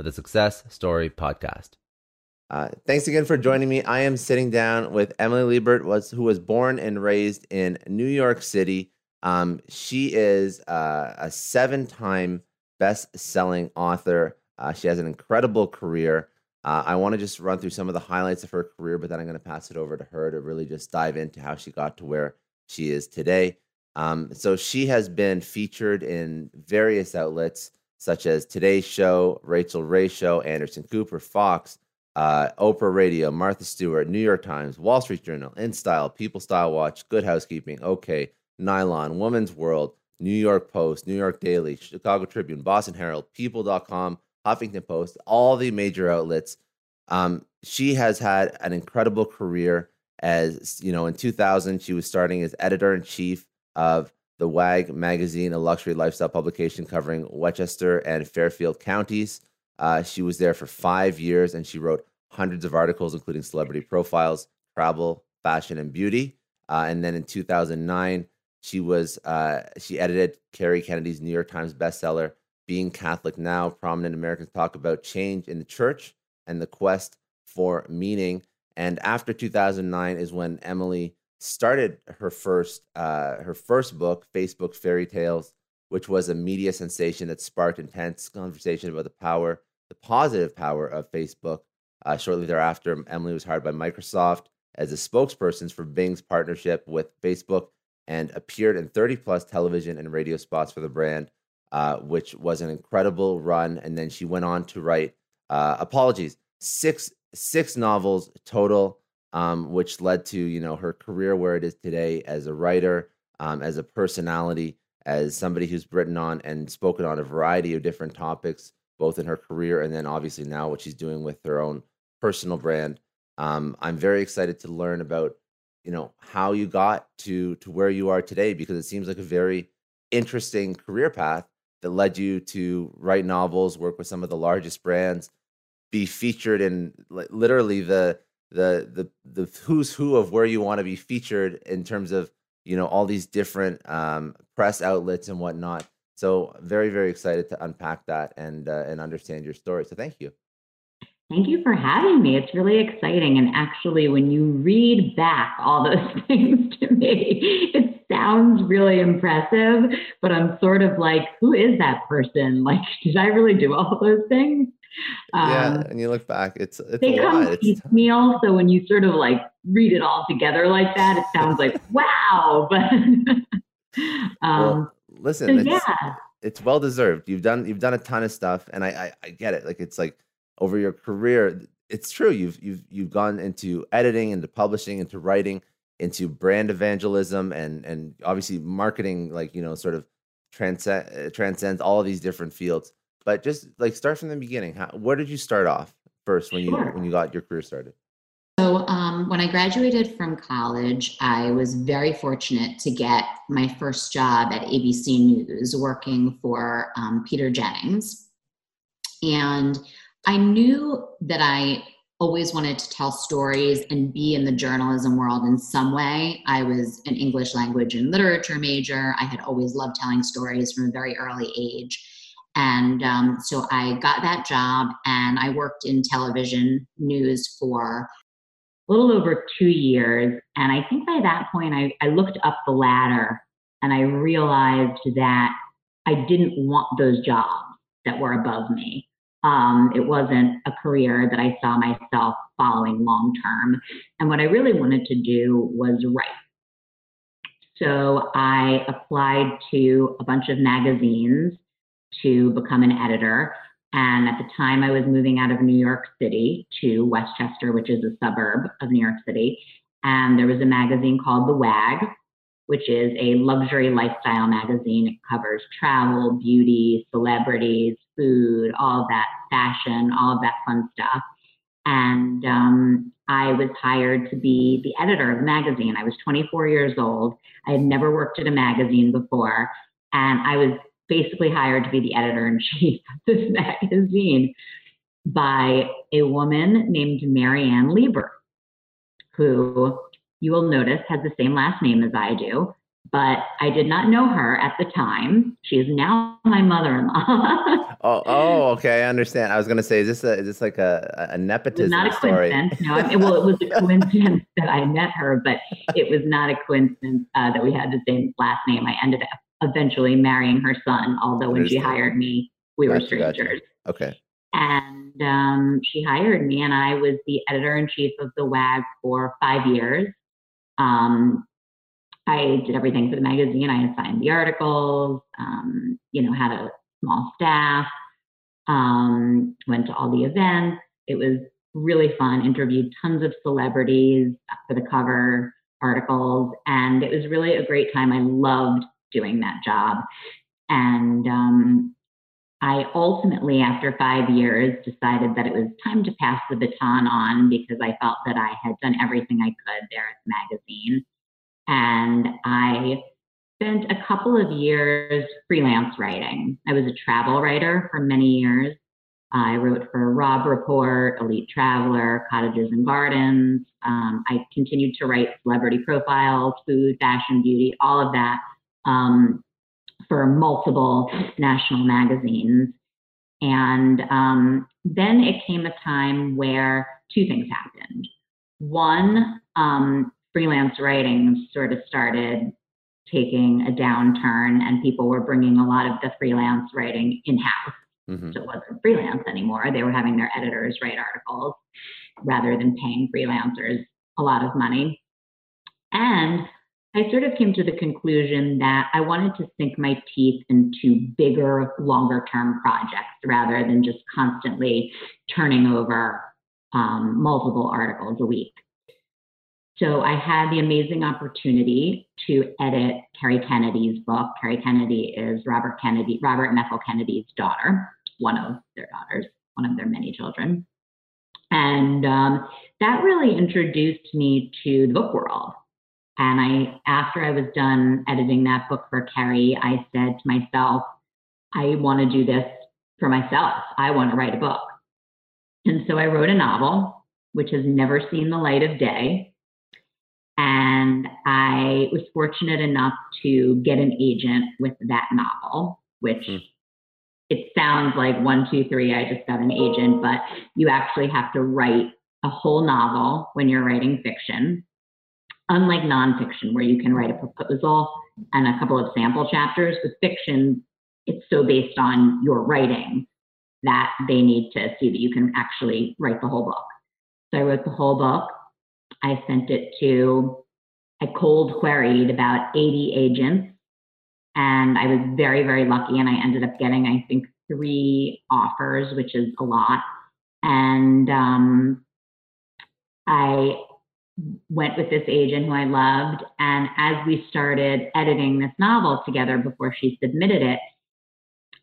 of the Success Story Podcast. Uh, thanks again for joining me. I am sitting down with Emily Liebert, was who was born and raised in New York City. Um, she is uh, a seven-time best-selling author. Uh, she has an incredible career. Uh, I want to just run through some of the highlights of her career, but then I'm going to pass it over to her to really just dive into how she got to where she is today. Um, so she has been featured in various outlets such as Today's Show, Rachael Ray Show, Anderson Cooper, Fox, uh, Oprah Radio, Martha Stewart, New York Times, Wall Street Journal, InStyle, People Style Watch, Good Housekeeping, OK, Nylon, Woman's World, New York Post, New York Daily, Chicago Tribune, Boston Herald, People.com, Huffington Post, all the major outlets. Um, she has had an incredible career. As you know, in 2000, she was starting as editor in chief of the WAG magazine, a luxury lifestyle publication covering Westchester and Fairfield counties. Uh, she was there for five years and she wrote hundreds of articles, including celebrity profiles, travel, fashion, and beauty. Uh, and then in 2009, she was uh, she edited Kerry Kennedy's New York Times bestseller, "Being Catholic Now." Prominent Americans talk about change in the church and the quest for meaning. And after 2009 is when Emily started her first uh, her first book, Facebook Fairy Tales, which was a media sensation that sparked intense conversation about the power, the positive power of Facebook. Uh, shortly thereafter, Emily was hired by Microsoft as a spokesperson for Bing's partnership with Facebook and appeared in 30 plus television and radio spots for the brand, uh, which was an incredible run. And then she went on to write, uh, apologies, six six novels total um, which led to you know her career where it is today as a writer, um, as a personality, as somebody who's written on and spoken on a variety of different topics, both in her career and then obviously now what she's doing with her own personal brand. Um, I'm very excited to learn about you know how you got to to where you are today because it seems like a very interesting career path that led you to write novels, work with some of the largest brands, be featured in literally the the the the who's who of where you want to be featured in terms of you know all these different um, press outlets and whatnot. So very very excited to unpack that and uh, and understand your story. So thank you. Thank you for having me. It's really exciting. And actually, when you read back all those things to me, sounds really impressive. But I'm sort of like, who is that person? Like, did I really do all those things? Um, yeah, and you look back, it's it's they come lot. me also when you sort of like read it all together like that, it sounds like wow. But um, well, listen, so it's, yeah, it's well deserved. You've done you've done a ton of stuff, and I, I I get it. Like it's like over your career, it's true. You've you've you've gone into editing, into publishing, into writing, into brand evangelism, and and obviously marketing. Like you know, sort of transcend transcends all of these different fields but just like start from the beginning. How, where did you start off first when you sure. when you got your career started? So, um, when I graduated from college, I was very fortunate to get my first job at ABC News working for um, Peter Jennings. And I knew that I always wanted to tell stories and be in the journalism world in some way. I was an English language and literature major. I had always loved telling stories from a very early age. And um, so I got that job and I worked in television news for a little over two years. And I think by that point, I, I looked up the ladder and I realized that I didn't want those jobs that were above me. Um, it wasn't a career that I saw myself following long term. And what I really wanted to do was write. So I applied to a bunch of magazines to become an editor. And at the time, I was moving out of New York City to Westchester, which is a suburb of New York City. And there was a magazine called The Wag, which is a luxury lifestyle magazine. It covers travel, beauty, celebrities, food, all that, fashion, all of that fun stuff. And um, I was hired to be the editor of the magazine. I was 24 years old. I had never worked at a magazine before. And I was basically hired to be the editor in chief of this magazine by a woman named Marianne Liebert, who you will notice has the same last name as I do, but I did not know her at the time. She is now my mother-in-law. oh, oh, okay, I understand. I was going to say, is this a, is this like a, a nepotism not a story? coincidence. No, I mean, well, it was a coincidence that I met her, but it was not a coincidence uh, that we had the same last name. I ended up eventually marrying her son, although when she hired me, we gotcha, were strangers. Gotcha. Okay. And um, she hired me, and I was the editor in chief of the WAG for five years. Um, I did everything for the magazine. I assigned the articles, um, you know, had a small staff, um, went to all the events. It was really fun, interviewed tons of celebrities for the cover articles, and it was really a great time. I loved doing that job. And um, I ultimately, after five years, decided that it was time to pass the baton on because I felt that I had done everything I could there at the magazine. And I spent a couple of years freelance writing. I was a travel writer for many years. I wrote for Robb Report, Elite Traveler, Cottages and Gardens. Um, I continued to write celebrity profiles, food, fashion, beauty, all of that um, for multiple national magazines. And um, then it came a time where two things happened. One, um, freelance writing sort of started taking a downturn, and people were bringing a lot of the freelance writing in house. Mm-hmm. So it wasn't freelance anymore. They were having their editors write articles rather than paying freelancers a lot of money. And I sort of came to the conclusion that I wanted to sink my teeth into bigger, longer term projects rather than just constantly turning over um, multiple articles a week. So I had the amazing opportunity to edit Kerry Kennedy's book. Kerry Kennedy is Robert Kennedy, Robert and Ethel Kennedy's daughter, one of their daughters, one of their many children. And um, that really introduced me to the book world. And I, after I was done editing that book for Kerry, I said to myself, I want to do this for myself. I want to write a book. And so I wrote a novel, which has never seen the light of day. And I was fortunate enough to get an agent with that novel, which mm. it sounds like one, two, three, I just got an agent, but you actually have to write a whole novel when you're writing fiction unlike nonfiction, where you can write a proposal and a couple of sample chapters, with fiction, it's so based on your writing that they need to see that you can actually write the whole book. So I wrote the whole book. I sent it to, I cold queried about 80 agents, and I was very, very lucky. And I ended up getting, I think, three offers, which is a lot. And um, I went with this agent who I loved. And as we started editing this novel together before she submitted it,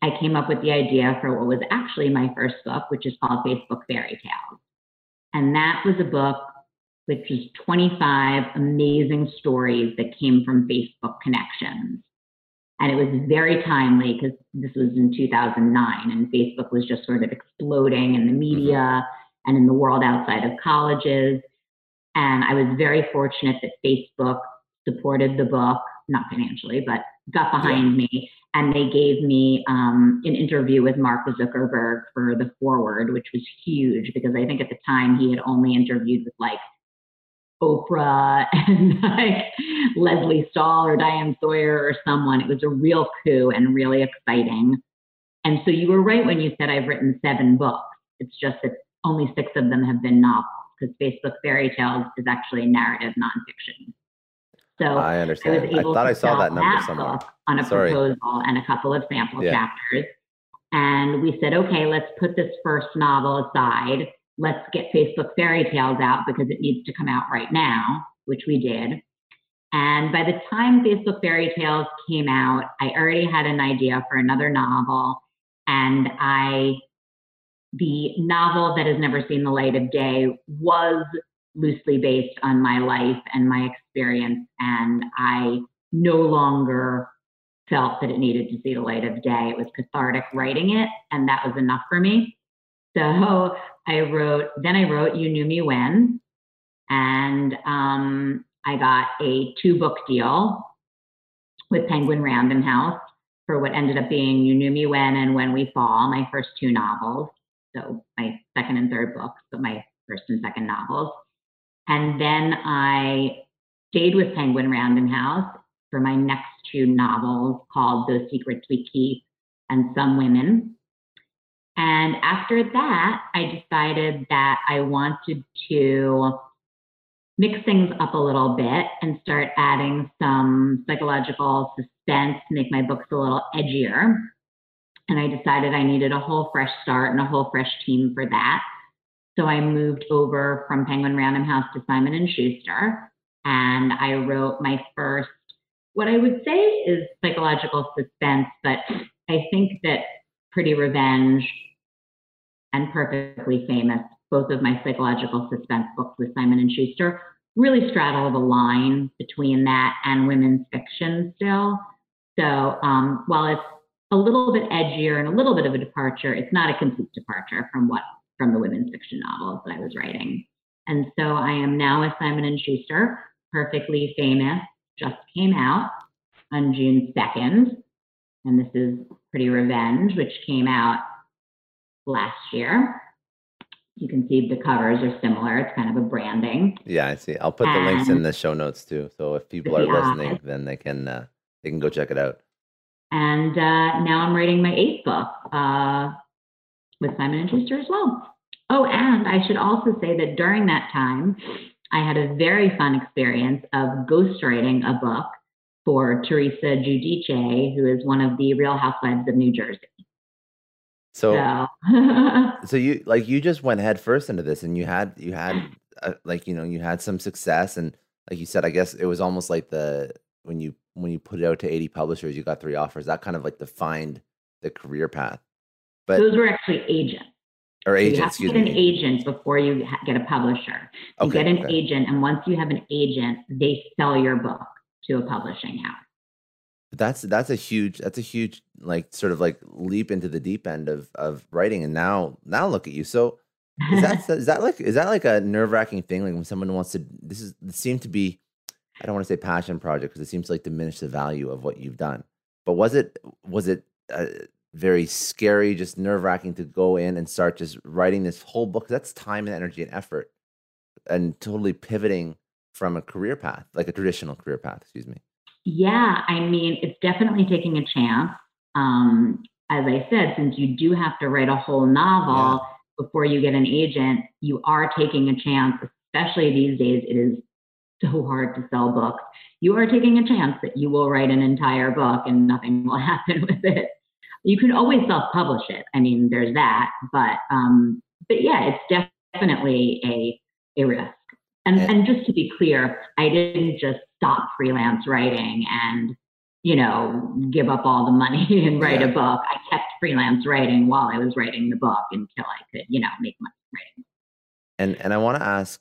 I came up with the idea for what was actually my first book, which is called Facebook Fairy Tales. And that was a book which was 25 amazing stories that came from Facebook connections. And it was very timely because this was in 2009 and Facebook was just sort of exploding in the mm-hmm. media mm-hmm. and in the world outside of colleges. And I was very fortunate that Facebook supported the book, not financially, but got behind yeah. me. And they gave me um, an interview with Mark Zuckerberg for the foreword, which was huge because I think at the time he had only interviewed with like Oprah and like Lesley Stahl or Diane Sawyer or someone. It was a real coup and really exciting. And so you were right when you said I've written seven books. It's just that only six of them have been novels because Facebook Fairy Tales is actually narrative nonfiction. So I understand. I, I thought I saw that number somewhere. On a Sorry. proposal and a couple of sample yeah. chapters. And we said, okay, let's put this first novel aside let's get Facebook fairy tales out because it needs to come out right now, which we did. And by the time Facebook fairy tales came out, I already had an idea for another novel. And I, the novel that has never seen the light of day was loosely based on my life and my experience. And I no longer felt that it needed to see the light of day. It was cathartic writing it, and that was enough for me. So I wrote, then I wrote You Knew Me When, and um, I got a two book deal with Penguin Random House for what ended up being You Knew Me When and When We Fall, my first two novels. So my second and third books, but my first and second novels. And then I stayed with Penguin Random House for my next two novels called Those Secrets We Keep and Some Women. And after that, I decided that I wanted to mix things up a little bit and start adding some psychological suspense, to make my books a little edgier. And I decided I needed a whole fresh start and a whole fresh team for that. So I moved over from Penguin Random House to Simon and Schuster, and I wrote my first, what I would say is psychological suspense, but I think that Pretty Revenge and Perfectly Famous, both of my psychological suspense books with Simon and Schuster, really straddle the line between that and women's fiction still. So um, while it's a little bit edgier and a little bit of a departure, it's not a complete departure from what from the women's fiction novels that I was writing. And so I am now with Simon and Schuster. Perfectly Famous just came out on June 2nd. And this is Pretty Revenge, which came out last year. You can see the covers are similar. It's kind of a branding. Yeah, I see. I'll put the links in the show notes too. So if people are listening, then they can uh, they can go check it out. And uh, now I'm writing my eighth book uh, with Simon and Schuster as well. Oh, and I should also say that during that time, I had a very fun experience of ghostwriting a book for Teresa Giudice, who is one of the Real Housewives of New Jersey. So, so you like you just went head first into this, and you had you had uh, like you know you had some success, and like you said, I guess it was almost like the when you when you put it out to eighty publishers, you got three offers. That kind of like defined the career path. But those were actually agents. Or agents, you have to get me. an agent before you get a publisher. You okay, get an okay. agent, and once you have an agent, they sell your book to a publishing house that's that's a huge that's a huge like sort of like leap into the deep end of of writing and now now look at you so is that is that like is that like a nerve-wracking thing like when someone wants to this is it seemed to be i don't want to say passion project because it seems to like diminish the value of what you've done but was it was it uh, very scary just nerve-wracking to go in and start just writing this whole book that's time and energy and effort and totally pivoting from a career path like a traditional career path excuse me yeah, I mean, it's definitely taking a chance. Um, as I said, since you do have to write a whole novel yeah. before you get an agent, you are taking a chance, especially these days. It is so hard to sell books. You are taking a chance that you will write an entire book and nothing will happen with it. You can always self-publish it. I mean, there's that, but um, but yeah, it's definitely a a risk. And, and just to be clear, I didn't just stop freelance writing and, you know, give up all the money and write yeah. a book. I kept freelance writing while I was writing the book until I could, you know, make money writing. And and I want to ask,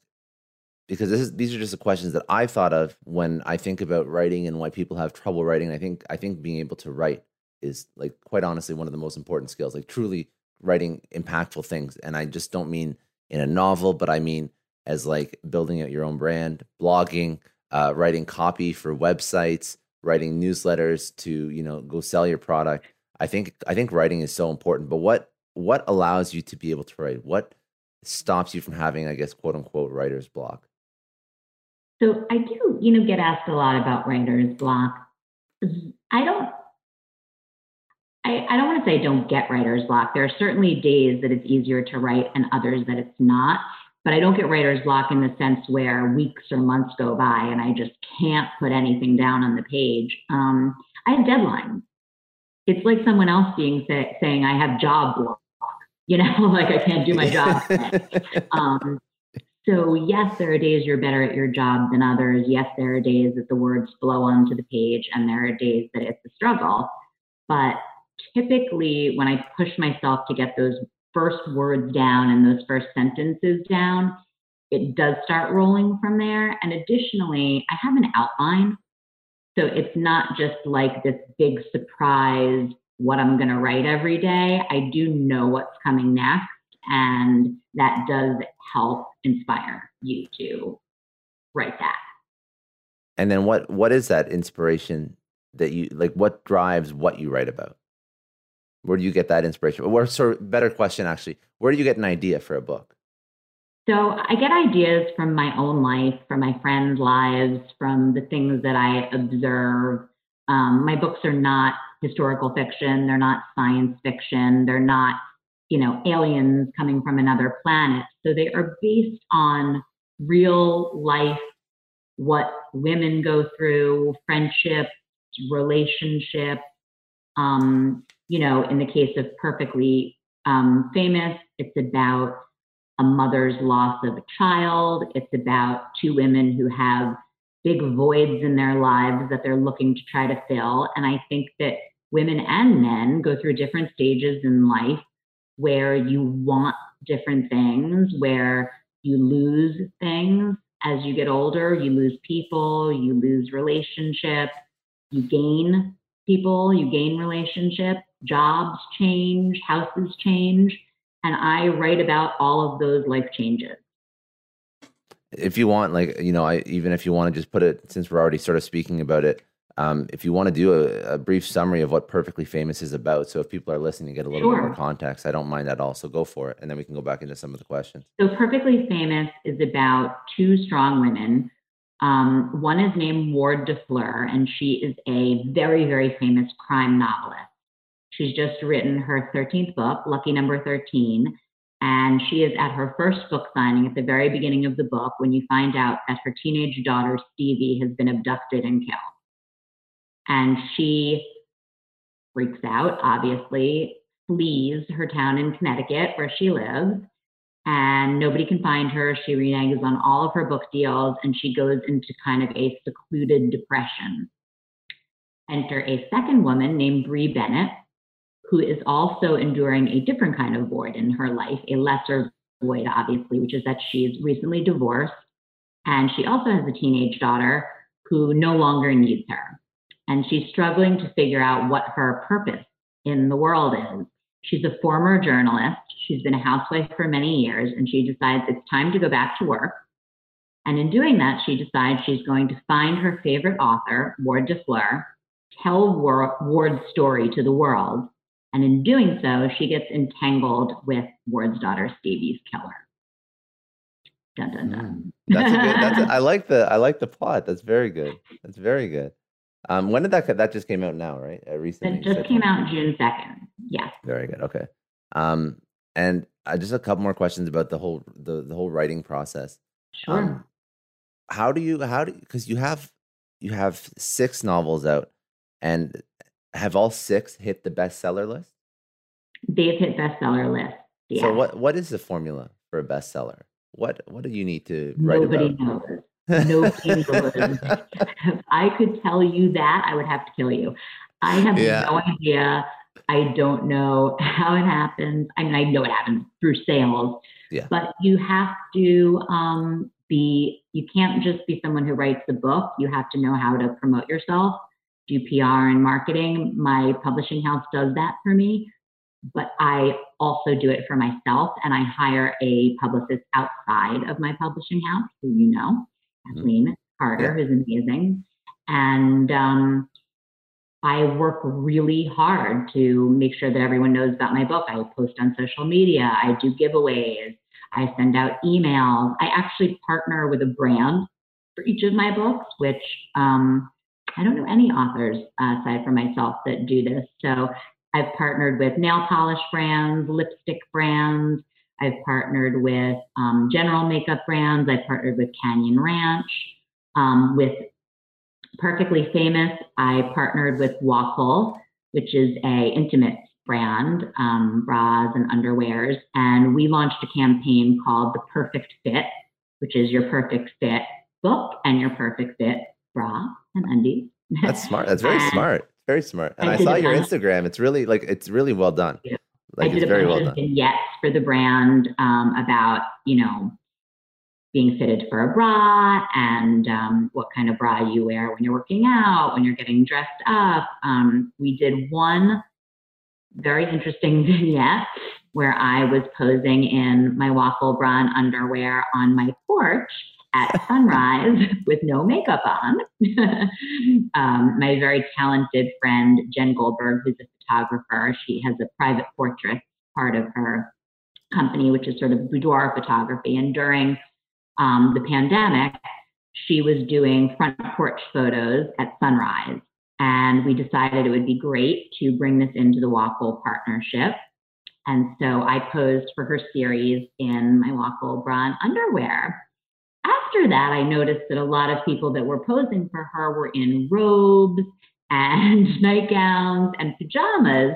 because is, these are just the questions that I thought of when I think about writing and why people have trouble writing. I think I think being able to write is like quite honestly one of the most important skills. Like truly writing impactful things, and I just don't mean in a novel, but I mean as like building out your own brand, blogging, uh, writing copy for websites, writing newsletters to you know go sell your product. I think I think writing is so important. But what what allows you to be able to write? What stops you from having, I guess, quote unquote, writer's block? So I do, you know, get asked a lot about writer's block. I don't I, I don't want to say I don't get writer's block. There are certainly days that it's easier to write and others that it's not. But I don't get writer's block in the sense where weeks or months go by and I just can't put anything down on the page. Um, I have deadlines. It's like someone else being say, saying I have job block. You know, like I can't do my job. um, so yes, there are days you're better at your job than others. Yes, there are days that the words flow onto the page, and there are days that it's a struggle. But typically when I push myself to get those first words down and those first sentences down, it does start rolling from there. And additionally, I have an outline. So it's not just like this big surprise, what I'm going to write every day. I do know what's coming next. And that does help inspire you to write that. And then what what is that inspiration that you like what drives what you write about? Where do you get that inspiration? Or sort of better question actually, where do you get an idea for a book? So I get ideas from my own life, from my friends' lives, from the things that I observe. Um, my books are not historical fiction. They're not science fiction. They're not, you know, aliens coming from another planet. So they are based on real life, what women go through, friendships, relationships, um, you know, in the case of Perfectly um, Famous, it's about a mother's loss of a child. It's about two women who have big voids in their lives that they're looking to try to fill. And I think that women and men go through different stages in life where you want different things, where you lose things as you get older, you lose people, you lose relationships, you gain people, you gain relationships jobs change, houses change, and I write about all of those life changes. If you want, like, you know, I even if you want to just put it, since we're already sort of speaking about it, um, if you want to do a, a, brief summary of what Perfectly Famous is about, so if people are listening to get a little sure. bit more context, I don't mind at all. So Go for it, and then we can go back into some of the questions. So, Perfectly Famous is about two strong women. Um, one is named Ward DeFleur, and she is a very, very famous crime novelist. She's just written her 13th book, Lucky Number 13. And she is at her first book signing at the very beginning of the book when you find out that her teenage daughter, Stevie, has been abducted and killed. And she freaks out, obviously, flees her town in Connecticut where she lives, and nobody can find her. She reneges on all of her book deals and she goes into kind of a secluded depression. Enter a second woman named Bree Bennett, who is also enduring a different kind of void in her life, a lesser void, obviously, which is that she's recently divorced. And she also has a teenage daughter who no longer needs her. And she's struggling to figure out what her purpose in the world is. She's a former journalist. She's been a housewife for many years, and she decides it's time to go back to work. And in doing that, she decides she's going to find her favorite author, Ward DeFleur, tell Ward's story to the world, and in doing so, she gets entangled with Ward's daughter, Stevie's killer. Dun dun dun. Mm, that's a good. That's a, I like the. I like the plot. That's very good. That's very good. Um, when did that? That just came out now, right? Uh, recently. It just came out June second. Yes. Very good. Okay. Um, and uh, just a couple more questions about the whole the the whole writing process. Sure. Um, how do you how do because you have you have six novels out, and have all six hit the bestseller list? They've hit bestseller list. Yeah. So what what is the formula for a bestseller? What what do you need to write Nobody about? knows. If I could tell you that, I would have to kill you. I have yeah. no idea. I don't know how it happens. I mean, I know it happens through sales, yeah. but you have to um, be, you can't just be someone who writes the book. You have to know how to promote yourself, do PR and marketing. My publishing house does that for me, but I also do it for myself and I hire a publicist outside of my publishing house who you know. Kathleen Carter, yeah. is amazing. And um, I work really hard to make sure that everyone knows about my book. I post on social media, I do giveaways, I send out emails. I actually partner with a brand for each of my books, which um, I don't know any authors uh, aside from myself that do this. So I've partnered with nail polish brands, lipstick brands. I've partnered with um, general makeup brands. I've partnered with Canyon Ranch, um, with Perfectly Famous, I partnered with Wacoal, which is a intimate brand, um, bras and underwears, and we launched a campaign called The Perfect Fit, which is your perfect fit book and your perfect fit bra and undies. That's smart. That's very smart. Very smart. And I, I saw your Instagram. It's really like it's really well done. Like I did it's very well done. Vignettes for the brand um, about you know being fitted for a bra and um, what kind of bra you wear when you're working out, when you're getting dressed up. Um, we did one very interesting vignette where I was posing in my Wacoal bra and underwear on my porch at sunrise with no makeup on. um, my very talented friend, Jen Goldberg, who's a photographer, she has a private portrait part of her company, which is sort of boudoir photography. And during um, the pandemic, she was doing front porch photos at sunrise. And we decided it would be great to bring this into the Wacoal partnership. And so I posed for her series in my Wacoal bra and underwear. After that, I noticed that a lot of people that were posing for her were in robes and nightgowns and pajamas.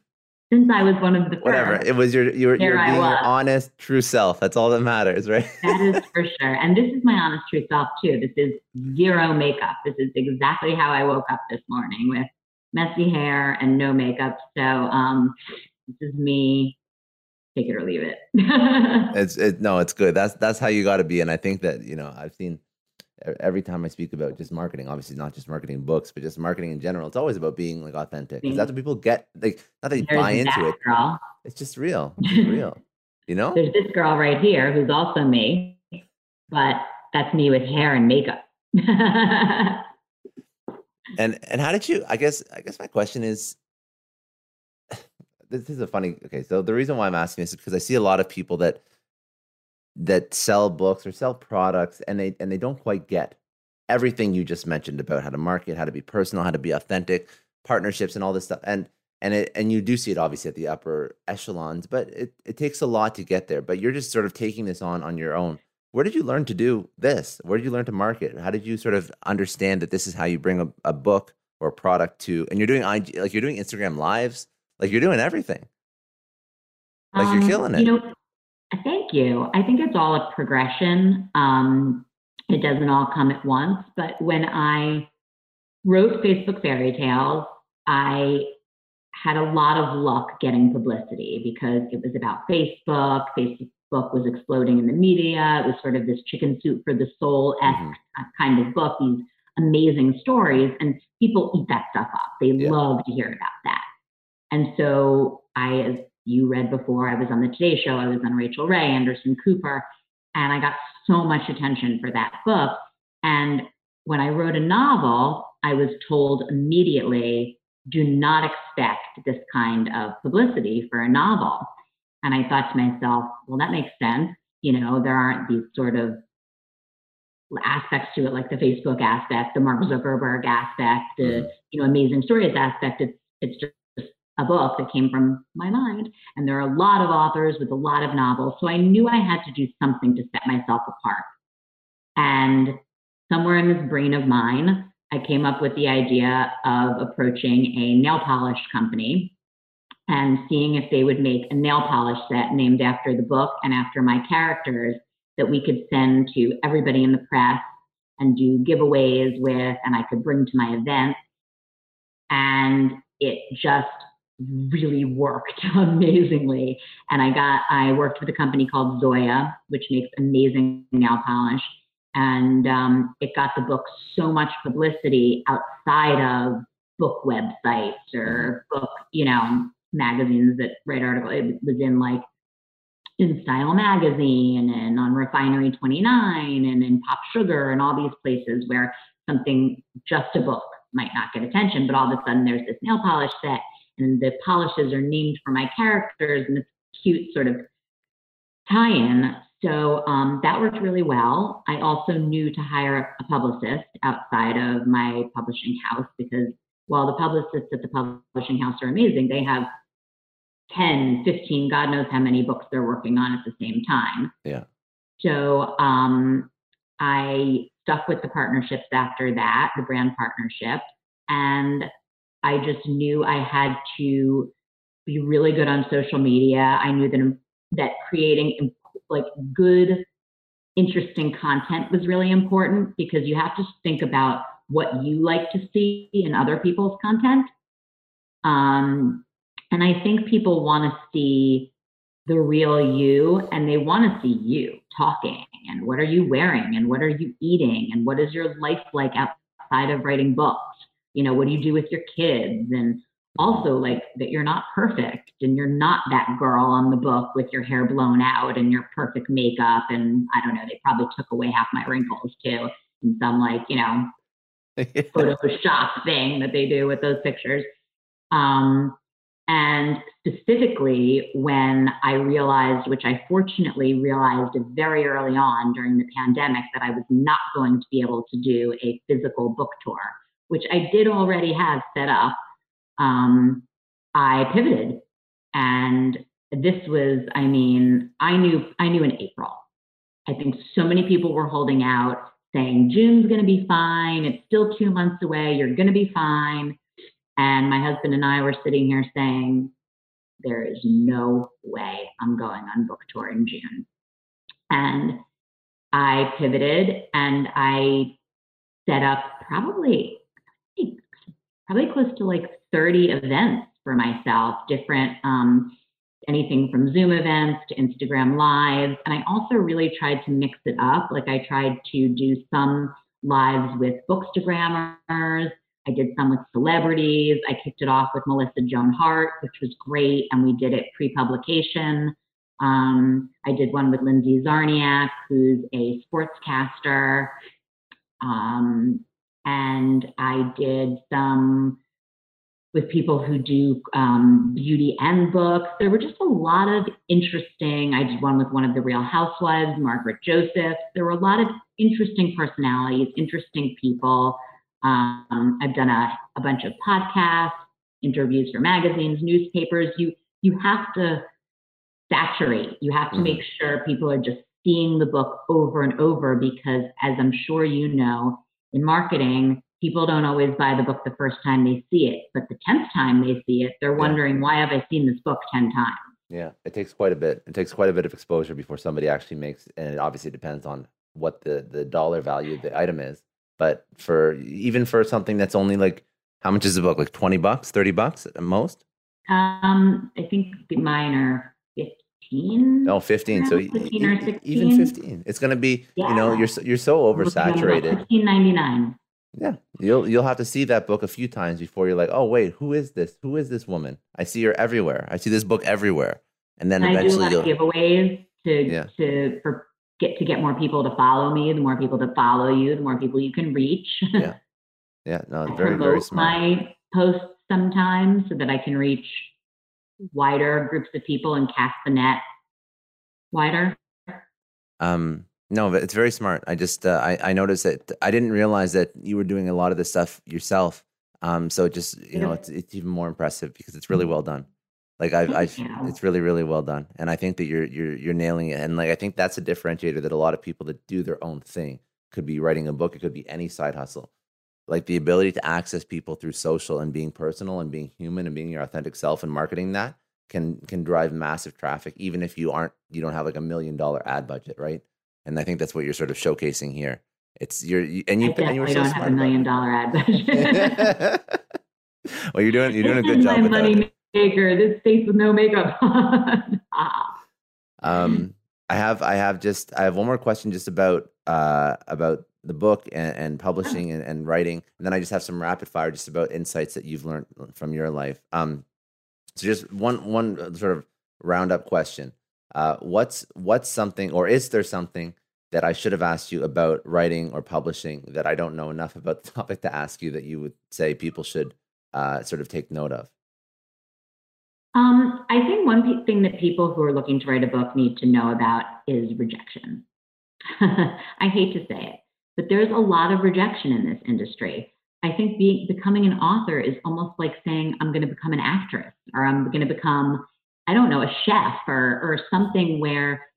since I was one of the first, whatever it was your you're, you're being your honest true self. That's all that matters, right? that is for sure. And this is my honest true self too. This is zero makeup. This is exactly how I woke up this morning with messy hair and no makeup. So um, this is me. Take it or leave it. it's it, no, it's good. That's that's how you got to be. And I think that you know I've seen every time I speak about just marketing, obviously not just marketing books, but just marketing in general, it's always about being like authentic. Because that's what people get. Like not that they There's buy into it. Girl. It's just real. It's real. You know? There's this girl right here who's also me, but that's me with hair and makeup. and and how did you I guess I guess my question is this is a funny okay, so the reason why I'm asking this is because I see a lot of people that that sell books or sell products and they and they don't quite get everything you just mentioned about how to market, how to be personal, how to be authentic, partnerships and all this stuff. And and it and you do see it obviously at the upper echelons, but it, it takes a lot to get there. But you're just sort of taking this on on your own. Where did you learn to do this? Where did you learn to market? How did you sort of understand that this is how you bring a, a book or product to, and you're doing IG, like you're doing Instagram lives, like you're doing everything. Like um, you're killing it. You know, thank you. I think it's all a progression. Um, it doesn't all come at once, but when I wrote Facebook Fairy Tales, I had a lot of luck getting publicity because it was about Facebook. Facebook was exploding in the media. It was sort of this chicken soup for the soul esque mm-hmm. kind of book, these amazing stories, and people eat that stuff up. They yeah. love to hear about that. And so I, as you read before, I was on the Today Show, I was on Rachael Ray, Anderson Cooper, and I got so much attention for that book. And when I wrote a novel, I was told immediately, do not expect this kind of publicity for a novel. And I thought to myself, well, that makes sense. You know, there aren't these sort of aspects to it, like the Facebook aspect, the Mark Zuckerberg aspect, the mm-hmm. you know amazing stories aspect. It's it's just a book that came from my mind, and there are a lot of authors with a lot of novels. So I knew I had to do something to set myself apart. And somewhere in this brain of mine, I came up with the idea of approaching a nail polish company and seeing if they would make a nail polish set named after the book and after my characters that we could send to everybody in the press and do giveaways with, and I could bring to my events. And it just really worked amazingly. And I got, I worked with a company called Zoya, which makes amazing nail polish and um, it got the book so much publicity outside of book websites or mm-hmm. book, you know, magazines that write articles. It was in like InStyle Magazine and on Refinery 29 and in Pop Sugar and all these places where something just a book might not get attention, but all of a sudden there's this nail polish set and the polishes are named for my characters and it's cute sort of tie-in. So um, that worked really well. I also knew to hire a publicist outside of my publishing house because while the publicists at the publishing house are amazing, they have 10, 15, God knows how many books they're working on at the same time. Yeah. So um, I stuck with the partnerships after that, the brand partnership. And I just knew I had to be really good on social media. I knew that that creating like good, interesting content was really important because you have to think about what you like to see in other people's content. Um, and I think people want to see the real you and they want to see you talking and what are you wearing and what are you eating and what is your life like outside of writing books? You know, what do you do with your kids? And also like that you're not perfect and you're not that girl on the book with your hair blown out and your perfect makeup. And I don't know, they probably took away half my wrinkles too in some like, you know, Photoshop thing that they do with those pictures. Um, and specifically when I realized, which I fortunately realized very early on during the pandemic, that I was not going to be able to do a physical book tour, which I did already have set up um, I pivoted. And this was, I mean, I knew, I knew in April. I think so many people were holding out saying, June's going to be fine. It's still two months away. You're going to be fine. And my husband and I were sitting here saying, there is no way I'm going on book tour in June. And I pivoted and I set up probably probably close to like 30 events for myself, different, um, anything from Zoom events to Instagram lives. And I also really tried to mix it up. Like I tried to do some lives with bookstagrammers. I did some with celebrities. I kicked it off with Melissa Joan Hart, which was great. And we did it pre-publication. Um, I did one with Lindsay Czarniak, who's a sportscaster. Um, and I did some with people who do um, beauty and books. There were just a lot of interesting. I did one with one of the Real Housewives, Margaret Josephs. There were a lot of interesting personalities, interesting people. Um, I've done a, a bunch of podcasts, interviews for magazines, newspapers. You you have to saturate. You have to mm-hmm. make sure people are just seeing the book over and over because, as I'm sure you know, in marketing, people don't always buy the book the first time they see it, but the 10th time they see it, they're wondering, why have I seen this book 10 times? Yeah, it takes quite a bit. It takes quite a bit of exposure before somebody actually makes, and it obviously depends on what the, the dollar value of the item is. But for even for something that's only like, how much is the book? Like 20 bucks, 30 bucks at most? Um, I think mine are 15. No, 15. So 15 or 16. even 15. It's going to be, yeah. you know, you're so, you're so oversaturated. 15.99. Yeah, you'll you'll have to see that book a few times before you're like, oh wait, who is this? Who is this woman? I see her everywhere. I see this book everywhere, and then and eventually I do a lot of giveaways to yeah. to for get to get more people to follow me. The more people to follow you, the more people you can reach. yeah, yeah, no, very very smart. My posts sometimes so that I can reach wider groups of people and cast the net wider. Um, no, but it's very smart. I just uh, I I noticed that I didn't realize that you were doing a lot of this stuff yourself. Um, so it just you know it's it's even more impressive because it's really well done. Like I've, I've it's really really well done, and I think that you're you're you're nailing it. And like I think that's a differentiator that a lot of people that do their own thing could be writing a book. It could be any side hustle. Like the ability to access people through social and being personal and being human and being your authentic self and marketing that can can drive massive traffic, even if you aren't you don't have like a million dollar ad budget, right? and I think that's what you're sort of showcasing here. It's you're and you I and you were so don't have a million dollar ad budget. well, you're doing you're doing a good job. My money maker. This face with no makeup on. um, I have I have just I have one more question just about uh about the book and, and publishing and, and, writing, and then I just have some rapid fire just about insights that you've learned from your life. Um, so just one one sort of roundup question. Uh, what's what's something, or is there something that I should have asked you about writing or publishing that I don't know enough about the topic to ask you that you would say people should uh, sort of take note of? Um, I think one thing that people who are looking to write a book need to know about is rejection. I hate to say it, but there's a lot of rejection in this industry. I think being, becoming an author is almost like saying, I'm going to become an actress or I'm going to become I don't know, a chef or, or something where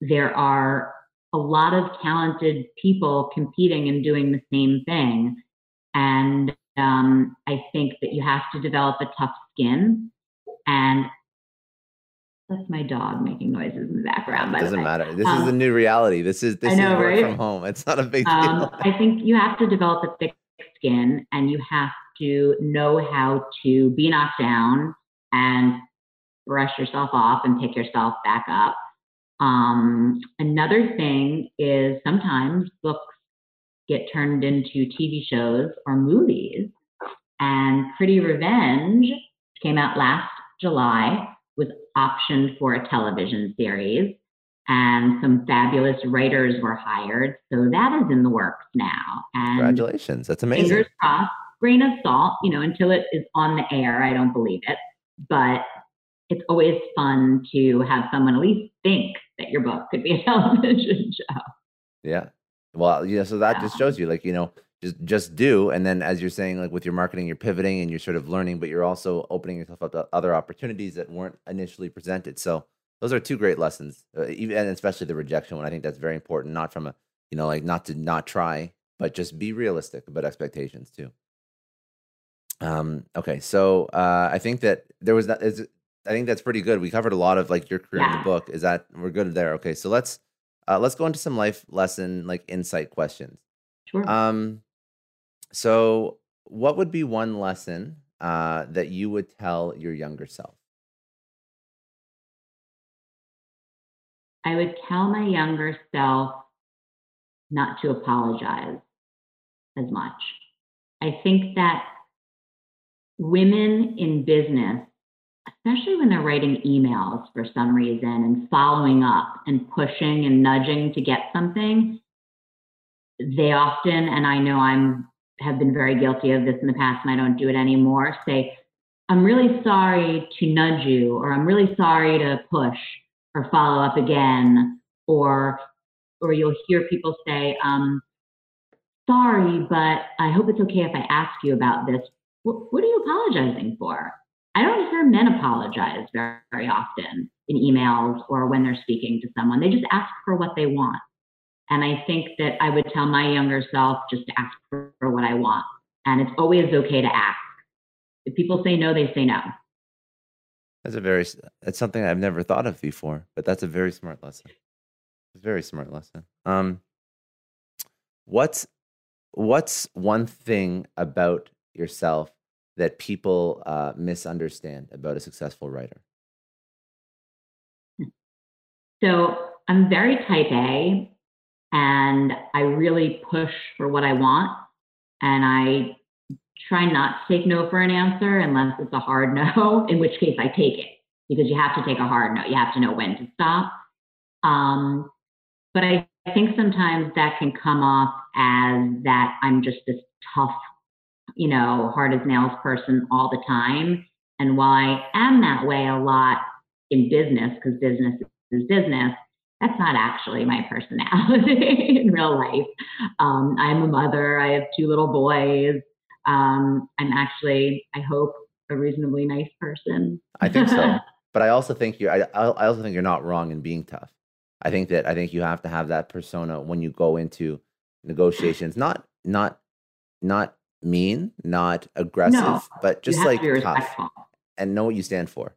there are a lot of talented people competing and doing the same thing. And um, I think that you have to develop a tough skin. And that's my dog making noises in the background. It doesn't matter. This um, is a new reality. This is this know, is work right? from home. It's not a big deal. Um, I think you have to develop a thick skin, and you have to know how to be knocked down and brush yourself off and pick yourself back up. Um, another thing is sometimes books get turned into TV shows or movies. And Pretty Revenge came out last July, was optioned for a television series, and some fabulous writers were hired. So that is in the works now. And Congratulations. That's amazing. Fingers crossed, grain of salt, you know, until it is on the air, I don't believe it. But it's always fun to have someone at least think that your book could be a television show. Yeah. Well, yeah, so that yeah. just shows you like, you know, just just do and then as you're saying like with your marketing you're pivoting and you're sort of learning but you're also opening yourself up to other opportunities that weren't initially presented. So those are two great lessons. Uh, even and especially the rejection one. I think that's very important not from a, you know, like not to not try, but just be realistic about expectations too. Um, okay, so uh, I think that there was that is I think that's pretty good. We covered a lot of like your career yeah. in the book. Is that we're good there? Okay, so let's uh, let's go into some life lesson like insight questions. Sure. Um, so what would be one lesson uh, that you would tell your younger self? I would tell my younger self not to apologize as much. I think that women in business especially when they're writing emails for some reason and following up and pushing and nudging to get something, they often, and I know I'm have been very guilty of this in the past and I don't do it anymore, say, I'm really sorry to nudge you, or I'm really sorry to push or follow up again, or or you'll hear people say, um, sorry, but I hope it's okay if I ask you about this. What, what are you apologizing for? I don't hear men apologize very, very often in emails or when they're speaking to someone. They just ask for what they want. And I think that I would tell my younger self just to ask for, what I want And it's always okay to ask. If people say no, they say no. That's a very, that's something I've never thought of before, but that's a very smart lesson. It's a very smart lesson. Um, what's, what's one thing about yourself that people uh, misunderstand about a successful writer? So I'm very type A and I really push for what I want. And I try not to take no for an answer unless it's a hard no, in which case I take it because you have to take a hard no. You have to know when to stop. Um, but I think sometimes that can come off as that I'm just this tough, you know, hard as nails person all the time. And while I am that way a lot in business, because business is business, that's not actually my personality in real life. Um, I'm a mother. I have two little boys. Um, I'm actually, I hope, a reasonably nice person. I think so, but I also think you're. I, I also think you're not wrong in being tough. I think that I think you have to have that persona when you go into negotiations. Not not not mean, not aggressive, no, but just like tough, and know what you stand for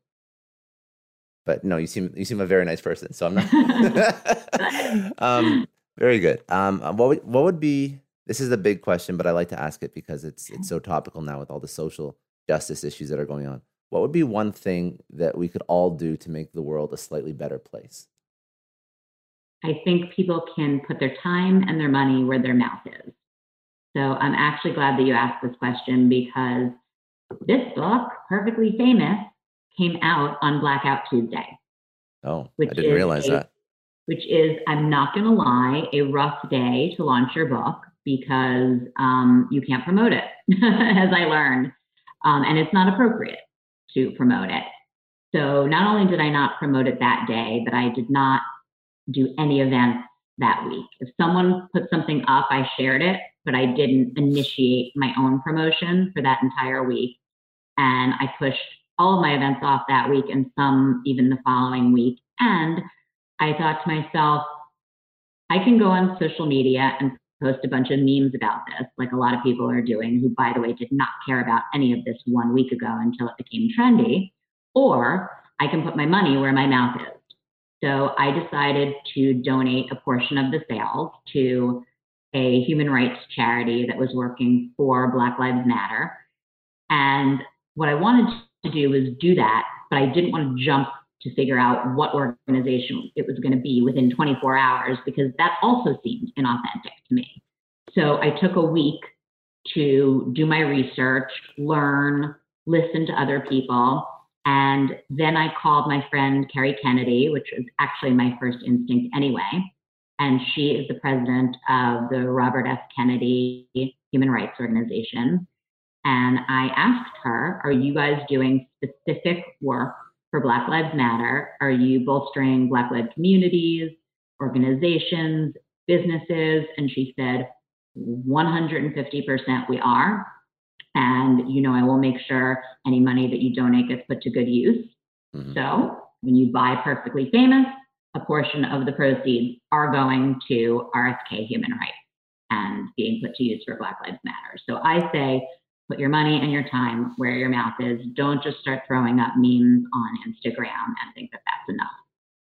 but no, you seem you seem a very nice person. So I'm not. um, very good. Um, uh, what would, what would be? This is a big question, but I like to ask it because it's it's so topical now with all the social justice issues that are going on. What would be one thing that we could all do to make the world a slightly better place? I think people can put their time and their money where their mouth is. So I'm actually glad that you asked this question because this book, Perfectly Famous, came out on Blackout Tuesday. Oh, I didn't realize a, that. Which is, I'm not going to lie, a rough day to launch your book because um, you can't promote it, as I learned. Um, and it's not appropriate to promote it. So not only did I not promote it that day, but I did not do any events that week. If someone put something up, I shared it, but I didn't initiate my own promotion for that entire week. And I pushed all of my events off that week and some even the following week. And I thought to myself, I can go on social media and post a bunch of memes about this, like a lot of people are doing, who, by the way, did not care about any of this one week ago until it became trendy. Or I can put my money where my mouth is. So I decided to donate a portion of the sales to a human rights charity that was working for Black Lives Matter. And what I wanted to do was do that, but I didn't want to jump to figure out what organization it was going to be within 24 hours because that also seemed inauthentic to me. So I took a week to do my research, learn, listen to other people. And then I called my friend Kerry Kennedy, which was actually my first instinct anyway. And she is the president of the Robert F. Kennedy Human Rights Organization. And I asked her, Are you guys doing specific work for Black Lives Matter? Are you bolstering Black led communities, organizations, businesses? And she said, 150% we are. And, you know, I will make sure any money that you donate gets put to good use. Mm-hmm. So when you buy Perfectly Famous, a portion of the proceeds are going to RFK Human Rights and being put to use for Black Lives Matter. So I say Put your money and your time where your mouth is. Don't just start throwing up memes on Instagram and think that that's enough.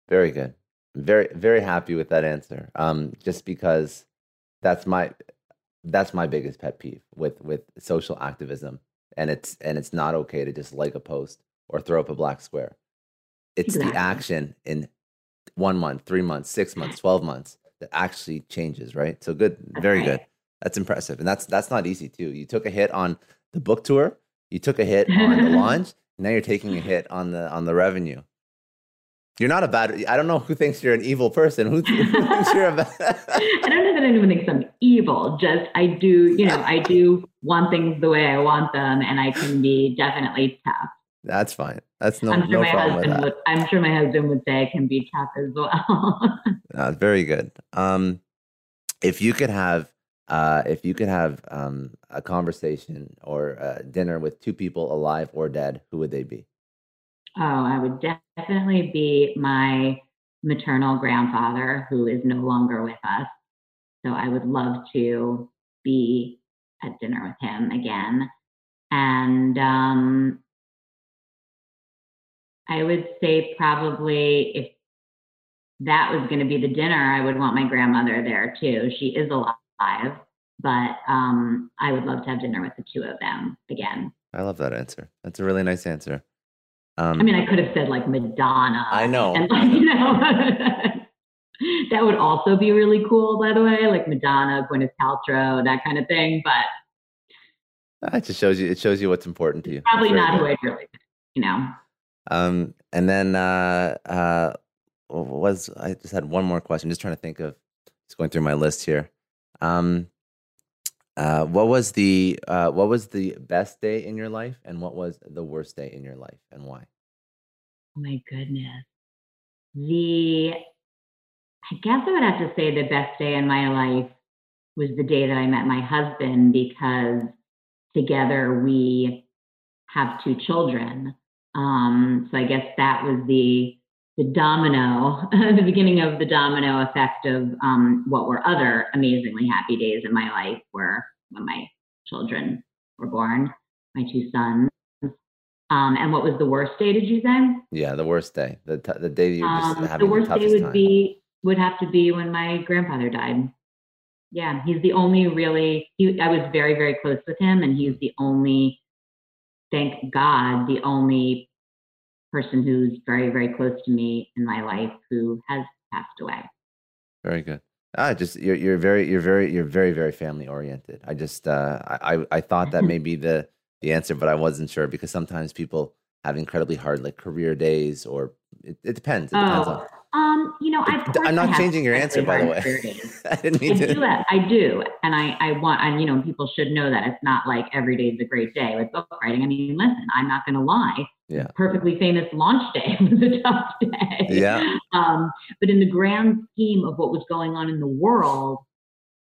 Very good. Very, very happy with that answer. Um, just because that's my that's my biggest pet peeve with with social activism, and it's and it's not okay to just like a post or throw up a black square. It's exactly. the action in one month, three months, six months, twelve months that actually changes, right? So good, that's very right. good. That's impressive, and that's that's not easy too. You took a hit on the book tour, you took a hit on the launch, now you're taking a hit on the on the revenue. You're not a bad. I don't know who thinks you're an evil person. Who, who thinks you're a bad? I don't know that anyone thinks I'm evil. Just I do, you know, I do want things the way I want them, and I can be definitely tough. That's fine. That's no, I'm sure no my problem husband Would, I'm sure my husband would say I can be tough as well. That's very good. Um, if you could have uh, if you could have um, a conversation or a dinner with two people alive or dead, who would they be? Oh, I would definitely be my maternal grandfather, who is no longer with us. So I would love to be at dinner with him again. And um, I would say probably if that was going to be the dinner, I would want my grandmother there too. She is alive, but um, I would love to have dinner with the two of them again. I love that answer. That's a really nice answer. Um, I mean, I could have said like Madonna. I know. And like, you know, that would also be really cool, by the way, like Madonna, Gwyneth Paltrow, that kind of thing. But it just shows you. It shows you what's important to you. Probably not who I'd really, you know. Um, and then uh, uh, was I just had one more question. Just trying to think of. Just going through my list here. Um, uh, what was the uh, what was the best day in your life, and what was the worst day in your life, and why? Oh my goodness, the I guess I would have to say the best day in my life was the day that I met my husband because together we have two children. Um, so I guess that was the the domino, the beginning of the domino effect of um, what were other amazingly happy days in my life were when my children were born, my two sons. Um, and what was the worst day? Did you say? Yeah, the worst day. The t- the day you just um, having the worst the day would time. be would have to be when my grandfather died. Yeah, he's the only really. He, I was very very close with him, and he's the only. Thank God, the only person who's very, very close to me in my life who has passed away. Very good. Ah, just you're you're very you're very you're very very family oriented. I just uh, I I thought that may be the the answer, but I wasn't sure because sometimes people have incredibly hard like career days, or it, it depends. It depends oh, on um, you know, I, I'm not changing your answer, by the way. I didn't mean I to. Do. I do, and I, I want, and you know, people should know that it's not like every day is a great day with book writing. I mean, listen, I'm not going to lie. Yeah. Perfectly famous launch day was a tough day. Yeah. Um, but in the grand scheme of what was going on in the world,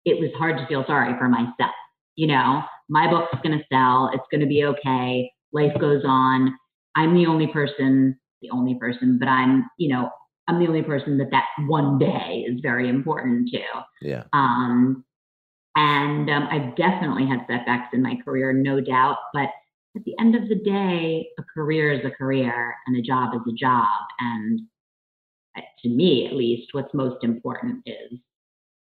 it was hard to feel sorry for myself. You know, my book's going to sell. It's going to be okay. Life goes on. I'm the only person, the only person, but I'm, you know, I'm the only person that that one day is very important to. Yeah. Um, and um, I've definitely had setbacks in my career, no doubt. But at the end of the day, a career is a career and a job is a job. And uh, to me, at least, what's most important is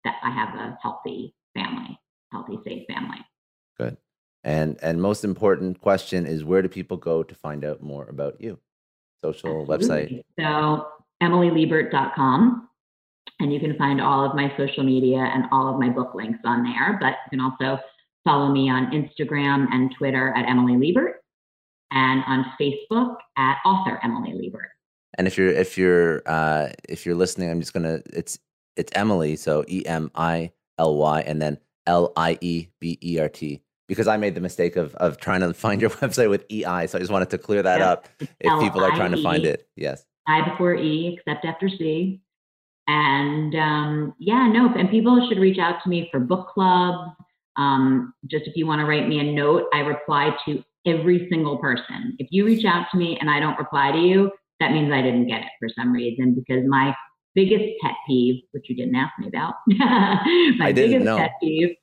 that I have a healthy family, healthy, safe family. Good. And and most important question is where do people go to find out more about you? Social Absolutely. website. So emilyliebert.com. And you can find all of my social media and all of my book links on there. But you can also follow me on Instagram and Twitter at Emily Liebert and on Facebook at author Emily Liebert. And if you're if you're uh, if you're listening, I'm just gonna it's it's Emily, so E M I L Y and then L I E B E R T because I made the mistake of of trying to find your website with E I. So I just wanted to clear that up if people are trying to find it. Yes. I before E, except after C. And um, yeah, no, and people should reach out to me for book clubs. Um, just if you want to write me a note, I reply to every single person. If you reach out to me and I don't reply to you, that means I didn't get it for some reason because my biggest pet peeve, which you didn't ask me about, my biggest know. pet peeve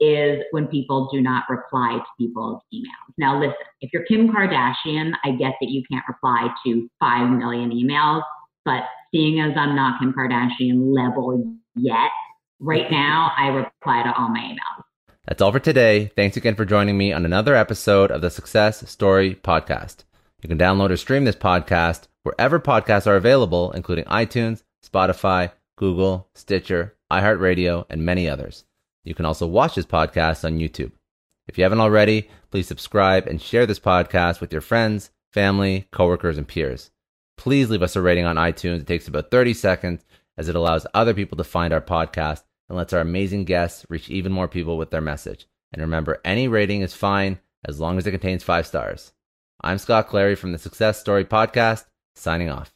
is when people do not reply to people's emails. Now, listen, if you're Kim Kardashian, I get that you can't reply to 5 million emails, but seeing as I'm not Kim Kardashian level yet, right now I reply to all my emails. That's all for today. Thanks again for joining me on another episode of the Success Story Podcast. You can download or stream this podcast wherever podcasts are available, including iTunes, Spotify, Google, Stitcher, iHeartRadio, and many others. You can also watch this podcast on YouTube. If you haven't already, please subscribe and share this podcast with your friends, family, coworkers, and peers. Please leave us a rating on iTunes. It takes about 30 seconds as it allows other people to find our podcast and lets our amazing guests reach even more people with their message. And remember, any rating is fine as long as it contains five stars. I'm Scott Clary from the Success Story Podcast, signing off.